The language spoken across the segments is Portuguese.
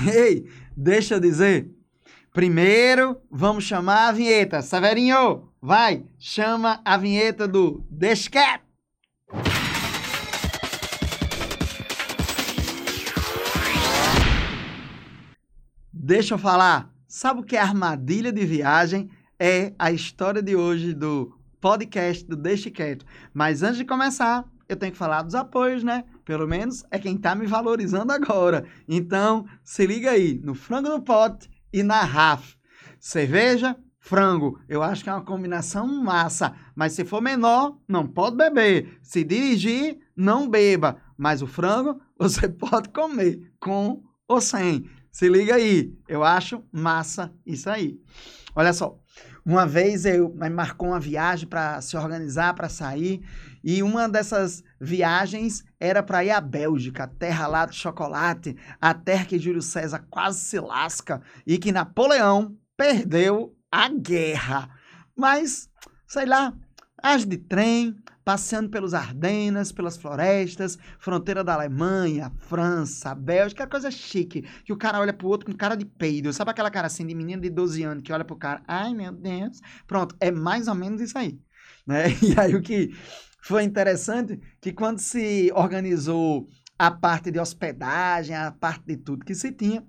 Ei, deixa eu dizer. Primeiro, vamos chamar a vinheta. Severinho, vai, chama a vinheta do quieto. Deixa eu falar. Sabe o que é armadilha de viagem? É a história de hoje do podcast do Deixa Quieto. Mas antes de começar, eu tenho que falar dos apoios, né? Pelo menos é quem tá me valorizando agora. Então, se liga aí no Frango no Pote e na RAF. Cerveja, frango. Eu acho que é uma combinação massa. Mas se for menor, não pode beber. Se dirigir, não beba. Mas o frango você pode comer com ou sem. Se liga aí. Eu acho massa isso aí. Olha só. Uma vez eu me marcou uma viagem para se organizar para sair e uma dessas viagens era para ir à Bélgica, terra lá do chocolate, a terra que Júlio César quase se lasca e que Napoleão perdeu a guerra. Mas, sei lá, age de trem, passeando pelos Ardenas, pelas florestas, fronteira da Alemanha, França, Bélgica, coisa chique, que o cara olha pro outro com cara de peido. Sabe aquela cara assim de menino de 12 anos que olha pro cara, ai meu Deus. Pronto, é mais ou menos isso aí. Né? E aí o que foi interessante que quando se organizou a parte de hospedagem, a parte de tudo que se tinha,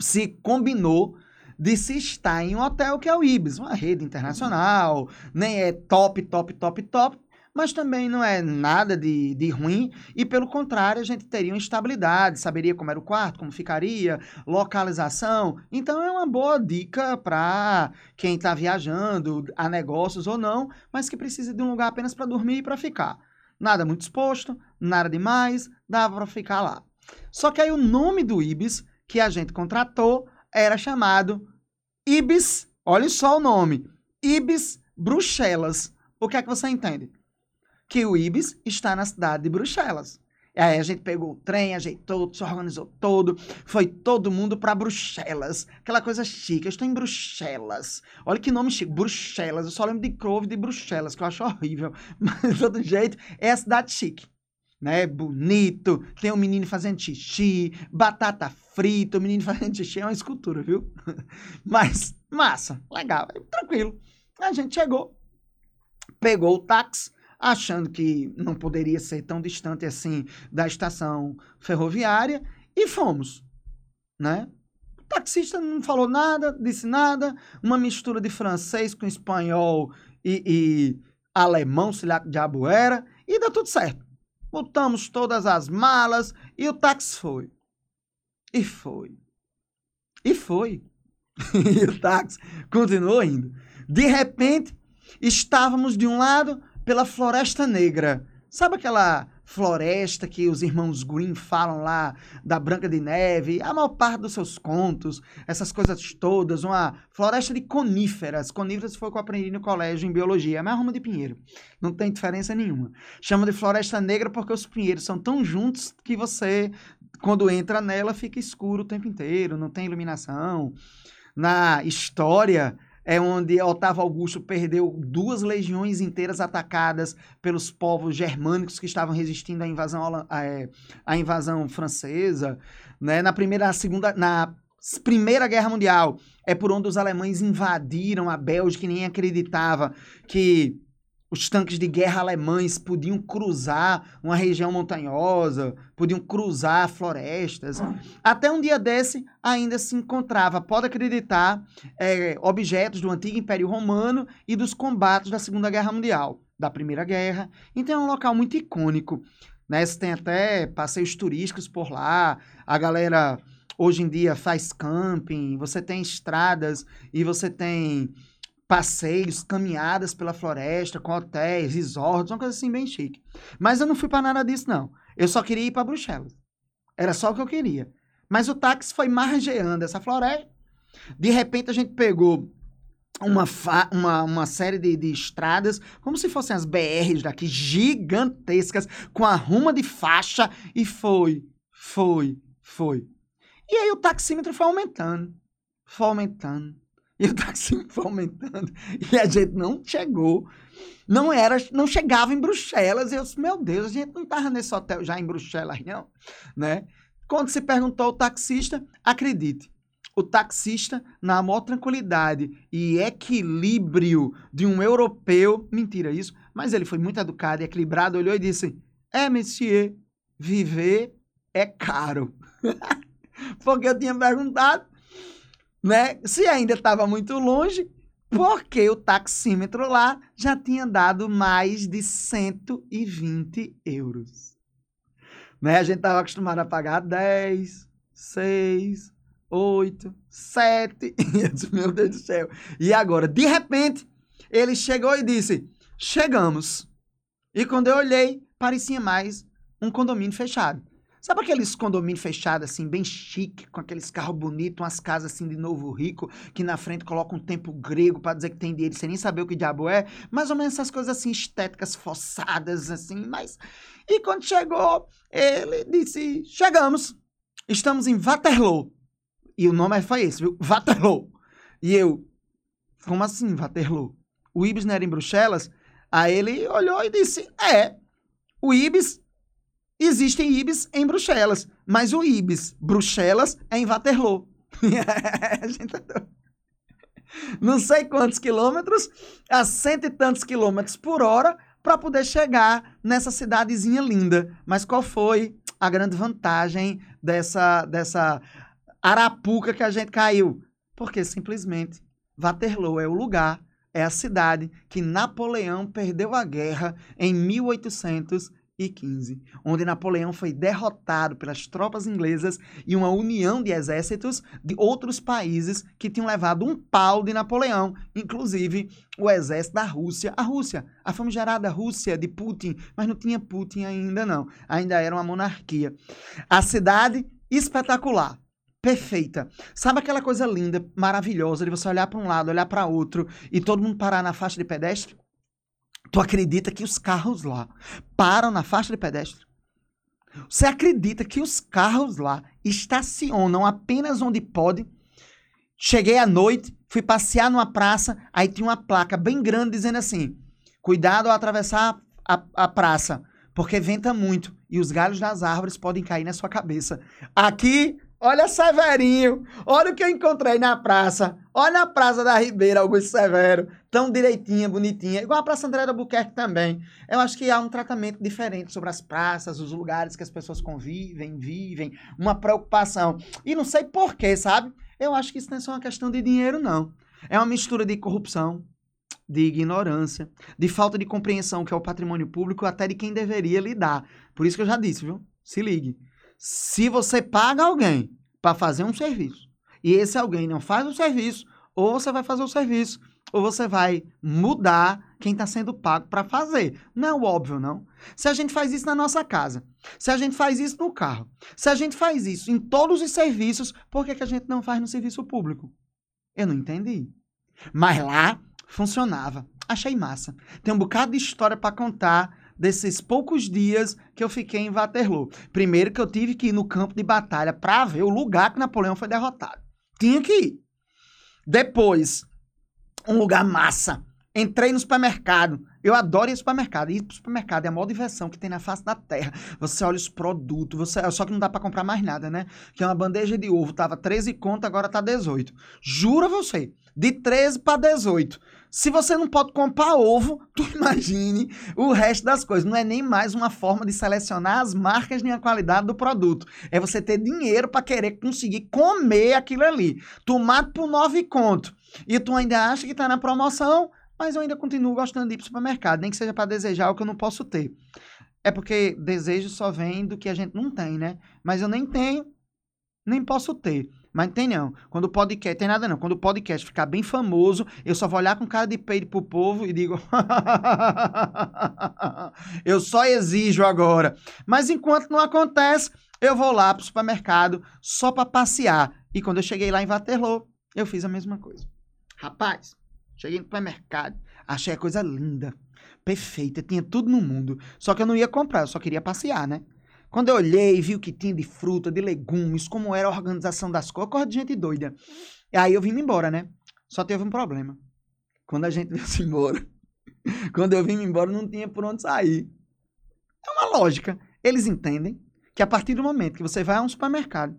se combinou de se estar em um hotel que é o Ibis, uma rede internacional, nem é top, top, top, top, mas também não é nada de, de ruim, e pelo contrário, a gente teria uma estabilidade, saberia como era o quarto, como ficaria, localização. Então é uma boa dica para quem está viajando a negócios ou não, mas que precisa de um lugar apenas para dormir e para ficar. Nada muito exposto, nada demais, dava para ficar lá. Só que aí o nome do Ibis que a gente contratou era chamado Ibis, olha só o nome, Ibis Bruxelas. O que é que você entende? Que o Ibis está na cidade de Bruxelas. Aí a gente pegou o trem, ajeitou, se organizou todo, foi todo mundo para Bruxelas. Aquela coisa chique, eu estou em Bruxelas. Olha que nome chique, Bruxelas. Eu só lembro de Crove de Bruxelas, que eu acho horrível. Mas de todo jeito, é a cidade chique né? Bonito, tem um menino fazendo xixi, batata frita, o menino fazendo xixi é uma escultura, viu? Mas massa, legal, tranquilo. A gente chegou, pegou o táxi, achando que não poderia ser tão distante assim da estação ferroviária e fomos, né? O taxista não falou nada, disse nada, uma mistura de francês com espanhol e, e alemão, se lá que diabo era, e deu tudo certo botamos todas as malas e o táxi foi. E foi. E foi. e o táxi continuou indo. De repente, estávamos de um lado pela Floresta Negra. Sabe aquela floresta que os irmãos Green falam lá da Branca de Neve, a maior parte dos seus contos, essas coisas todas, uma floresta de coníferas. Coníferas foi o que eu aprendi no colégio em biologia, é a minha ruma de pinheiro. Não tem diferença nenhuma. Chama de floresta negra porque os pinheiros são tão juntos que você, quando entra nela, fica escuro o tempo inteiro, não tem iluminação. Na história, é onde Otávio Augusto perdeu duas legiões inteiras atacadas pelos povos germânicos que estavam resistindo à invasão, à, à invasão francesa. Né? Na primeira, na segunda, na Primeira Guerra Mundial é por onde os alemães invadiram a Bélgica e nem acreditava que os tanques de guerra alemães podiam cruzar uma região montanhosa, podiam cruzar florestas. Até um dia desse ainda se encontrava, pode acreditar, é, objetos do antigo Império Romano e dos combates da Segunda Guerra Mundial, da Primeira Guerra. Então é um local muito icônico. Né? Você tem até passeios turísticos por lá, a galera hoje em dia faz camping, você tem estradas e você tem passeios, caminhadas pela floresta, com hotéis, resorts, uma coisa assim bem chique. Mas eu não fui para nada disso, não. Eu só queria ir para Bruxelas. Era só o que eu queria. Mas o táxi foi margeando essa floresta. De repente a gente pegou uma, uma, uma série de, de estradas, como se fossem as BRs daqui, gigantescas, com a ruma de faixa, e foi, foi, foi. E aí o taxímetro foi aumentando, foi aumentando, e o táxi foi aumentando. E a gente não chegou. Não era, não chegava em Bruxelas. E eu disse, meu Deus, a gente não estava nesse hotel já em Bruxelas, não. Né? Quando se perguntou ao taxista, acredite, o taxista, na maior tranquilidade e equilíbrio de um europeu, mentira isso, mas ele foi muito educado e equilibrado, olhou e disse: É, monsieur, viver é caro. Porque eu tinha perguntado, né, se ainda estava muito longe, porque o taxímetro lá já tinha dado mais de 120 euros. Né? A gente estava acostumado a pagar 10, 6, 8, 7. Meu Deus do céu. E agora, de repente, ele chegou e disse: Chegamos. E quando eu olhei, parecia mais um condomínio fechado. Sabe aqueles condomínios fechados, assim, bem chique, com aqueles carros bonitos, umas casas assim de novo rico, que na frente colocam um tempo grego para dizer que tem dinheiro, sem nem saber o que diabo é? Mais ou menos essas coisas assim, estéticas forçadas, assim, mas. E quando chegou, ele disse: Chegamos. Estamos em Waterloo. E o nome foi esse, viu? Waterloo. E eu, como assim, Waterloo? O Ibis não era em Bruxelas? Aí ele olhou e disse: É, o Ibis Existem IBs em Bruxelas, mas o IBs Bruxelas é em Waterloo. Tá não sei quantos quilômetros, a cento e tantos quilômetros por hora, para poder chegar nessa cidadezinha linda. Mas qual foi a grande vantagem dessa, dessa arapuca que a gente caiu? Porque simplesmente Waterloo é o lugar, é a cidade que Napoleão perdeu a guerra em 1800 onde Napoleão foi derrotado pelas tropas inglesas e uma união de exércitos de outros países que tinham levado um pau de Napoleão, inclusive o exército da Rússia. A Rússia, a famigerada Rússia de Putin, mas não tinha Putin ainda não, ainda era uma monarquia. A cidade espetacular perfeita. Sabe aquela coisa linda, maravilhosa de você olhar para um lado, olhar para outro e todo mundo parar na faixa de pedestre? Tu acredita que os carros lá param na faixa de pedestre? Você acredita que os carros lá estacionam apenas onde pode? Cheguei à noite, fui passear numa praça, aí tinha uma placa bem grande dizendo assim: cuidado ao atravessar a, a praça, porque venta muito e os galhos das árvores podem cair na sua cabeça. Aqui Olha Severinho, olha o que eu encontrei na praça. Olha a Praça da Ribeira, Augusto Severo, tão direitinha, bonitinha. Igual a Praça André da Buquerque também. Eu acho que há um tratamento diferente sobre as praças, os lugares que as pessoas convivem, vivem, uma preocupação. E não sei porquê, sabe? Eu acho que isso não é só uma questão de dinheiro, não. É uma mistura de corrupção, de ignorância, de falta de compreensão que é o patrimônio público, até de quem deveria lidar. Por isso que eu já disse, viu? Se ligue. Se você paga alguém para fazer um serviço e esse alguém não faz o serviço, ou você vai fazer o serviço, ou você vai mudar quem está sendo pago para fazer. Não é óbvio, não. Se a gente faz isso na nossa casa, se a gente faz isso no carro, se a gente faz isso em todos os serviços, por que, que a gente não faz no serviço público? Eu não entendi. Mas lá funcionava. Achei massa. Tem um bocado de história para contar desses poucos dias que eu fiquei em Waterloo. Primeiro que eu tive que ir no campo de batalha para ver o lugar que Napoleão foi derrotado. Tinha que ir. Depois, um lugar massa. Entrei no supermercado. Eu adoro ir supermercado. Ir pro supermercado é a maior diversão que tem na face da terra. Você olha os produtos, você... só que não dá para comprar mais nada, né? Que é uma bandeja de ovo, tava 13 conto, agora tá 18. Jura você, de 13 para 18. Se você não pode comprar ovo, tu imagine o resto das coisas. Não é nem mais uma forma de selecionar as marcas nem a qualidade do produto. É você ter dinheiro para querer conseguir comer aquilo ali. Tomate por 9 conto. E tu ainda acha que tá na promoção, mas eu ainda continuo gostando de ir pro supermercado, nem que seja para desejar o que eu não posso ter. É porque desejo só vem do que a gente não tem, né? Mas eu nem tenho, nem posso ter. Mas não tem não. Quando o podcast. Tem nada não. Quando o podcast ficar bem famoso, eu só vou olhar com cara de peito pro povo e digo. eu só exijo agora. Mas enquanto não acontece, eu vou lá pro supermercado só para passear. E quando eu cheguei lá em Waterloo, eu fiz a mesma coisa. Rapaz, cheguei no supermercado, achei a coisa linda, perfeita, tinha tudo no mundo. Só que eu não ia comprar, eu só queria passear, né? Quando eu olhei, vi o que tinha de fruta, de legumes, como era a organização das coisas, corre de gente doida. E aí eu vim embora, né? Só teve um problema. Quando a gente veio embora, quando eu vim embora, não tinha por onde sair. É uma lógica. Eles entendem que a partir do momento que você vai a um supermercado,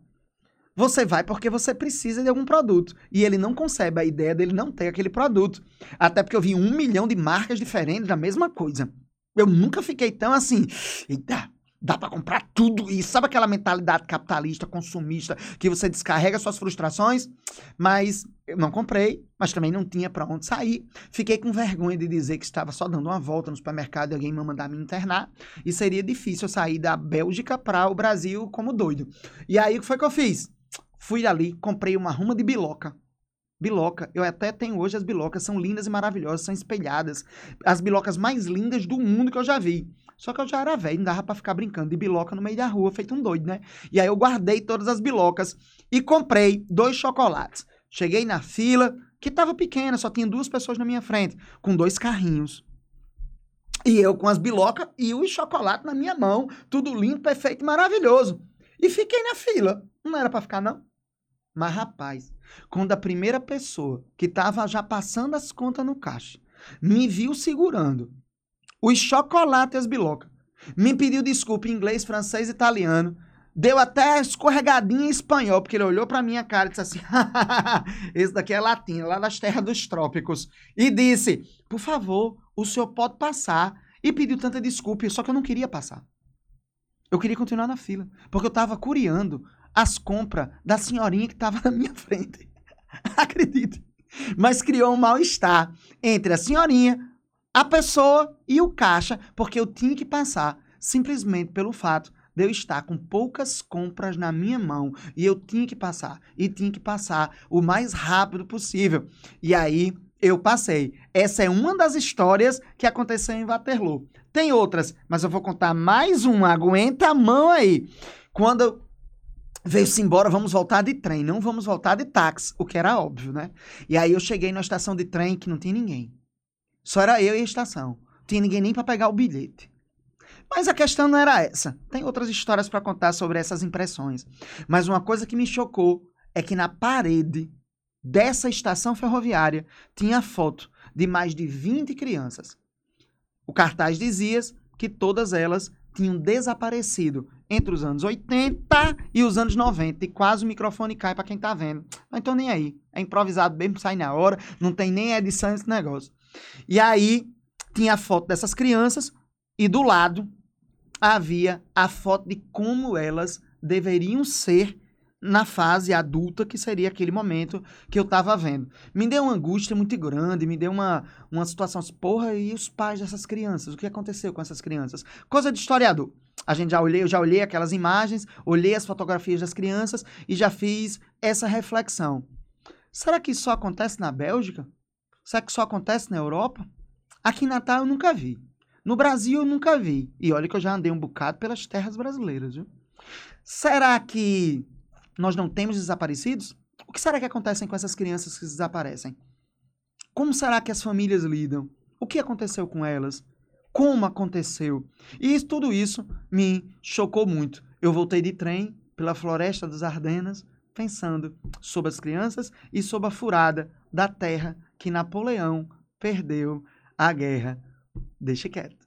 você vai porque você precisa de algum produto. E ele não concebe a ideia dele não ter aquele produto. Até porque eu vi um milhão de marcas diferentes da mesma coisa. Eu nunca fiquei tão assim, eita, dá para comprar tudo isso. Sabe aquela mentalidade capitalista, consumista, que você descarrega suas frustrações? Mas eu não comprei, mas também não tinha para onde sair. Fiquei com vergonha de dizer que estava só dando uma volta no supermercado e alguém me mandar me internar. E seria difícil eu sair da Bélgica para o Brasil como doido. E aí, o que foi que eu fiz? Fui ali, comprei uma ruma de biloca. Biloca, eu até tenho hoje as bilocas, são lindas e maravilhosas, são espelhadas. As bilocas mais lindas do mundo que eu já vi. Só que eu já era velho, não dava pra ficar brincando de biloca no meio da rua, feito um doido, né? E aí eu guardei todas as bilocas e comprei dois chocolates. Cheguei na fila, que tava pequena, só tinha duas pessoas na minha frente, com dois carrinhos. E eu com as bilocas e o chocolate na minha mão, tudo limpo, perfeito, maravilhoso. E fiquei na fila. Não era para ficar, não? Mas, rapaz, quando a primeira pessoa que tava já passando as contas no caixa me viu segurando os chocolates e as bilocas. Me pediu desculpa em inglês, francês e italiano. Deu até escorregadinha em espanhol, porque ele olhou pra minha cara e disse assim: Esse daqui é latim, lá das terras dos trópicos. E disse: Por favor, o senhor pode passar. E pediu tanta desculpa, só que eu não queria passar. Eu queria continuar na fila, porque eu tava curiando as compras da senhorinha que tava na minha frente. Acredite. Mas criou um mal-estar entre a senhorinha, a pessoa e o caixa, porque eu tinha que passar simplesmente pelo fato de eu estar com poucas compras na minha mão e eu tinha que passar e tinha que passar o mais rápido possível. E aí eu passei. Essa é uma das histórias que aconteceu em Waterloo. Tem outras, mas eu vou contar mais uma. Aguenta a mão aí. Quando veio-se embora, vamos voltar de trem, não vamos voltar de táxi, o que era óbvio, né? E aí eu cheguei na estação de trem que não tinha ninguém. Só era eu e a estação. Não tinha ninguém nem para pegar o bilhete. Mas a questão não era essa. Tem outras histórias para contar sobre essas impressões. Mas uma coisa que me chocou é que na parede dessa estação ferroviária tinha foto de mais de 20 crianças. O cartaz dizia que todas elas tinham desaparecido entre os anos 80 e os anos 90. E quase o microfone cai para quem tá vendo. Não tô nem aí. É improvisado mesmo, sai na hora. Não tem nem edição esse negócio. E aí tinha a foto dessas crianças e do lado havia a foto de como elas deveriam ser na fase adulta, que seria aquele momento que eu estava vendo. Me deu uma angústia muito grande, me deu uma, uma situação assim, porra, e os pais dessas crianças? O que aconteceu com essas crianças? Coisa de historiador. A gente já olhei, eu já olhei aquelas imagens, olhei as fotografias das crianças e já fiz essa reflexão. Será que isso só acontece na Bélgica? Será que só acontece na Europa? Aqui em Natal eu nunca vi. No Brasil eu nunca vi. E olha que eu já andei um bocado pelas terras brasileiras, viu? Será que nós não temos desaparecidos? O que será que acontece com essas crianças que desaparecem? Como será que as famílias lidam? O que aconteceu com elas? Como aconteceu? E isso, tudo isso me chocou muito. Eu voltei de trem pela floresta dos Ardenas, pensando sobre as crianças e sobre a furada da terra que Napoleão perdeu a guerra. Deixa quieto.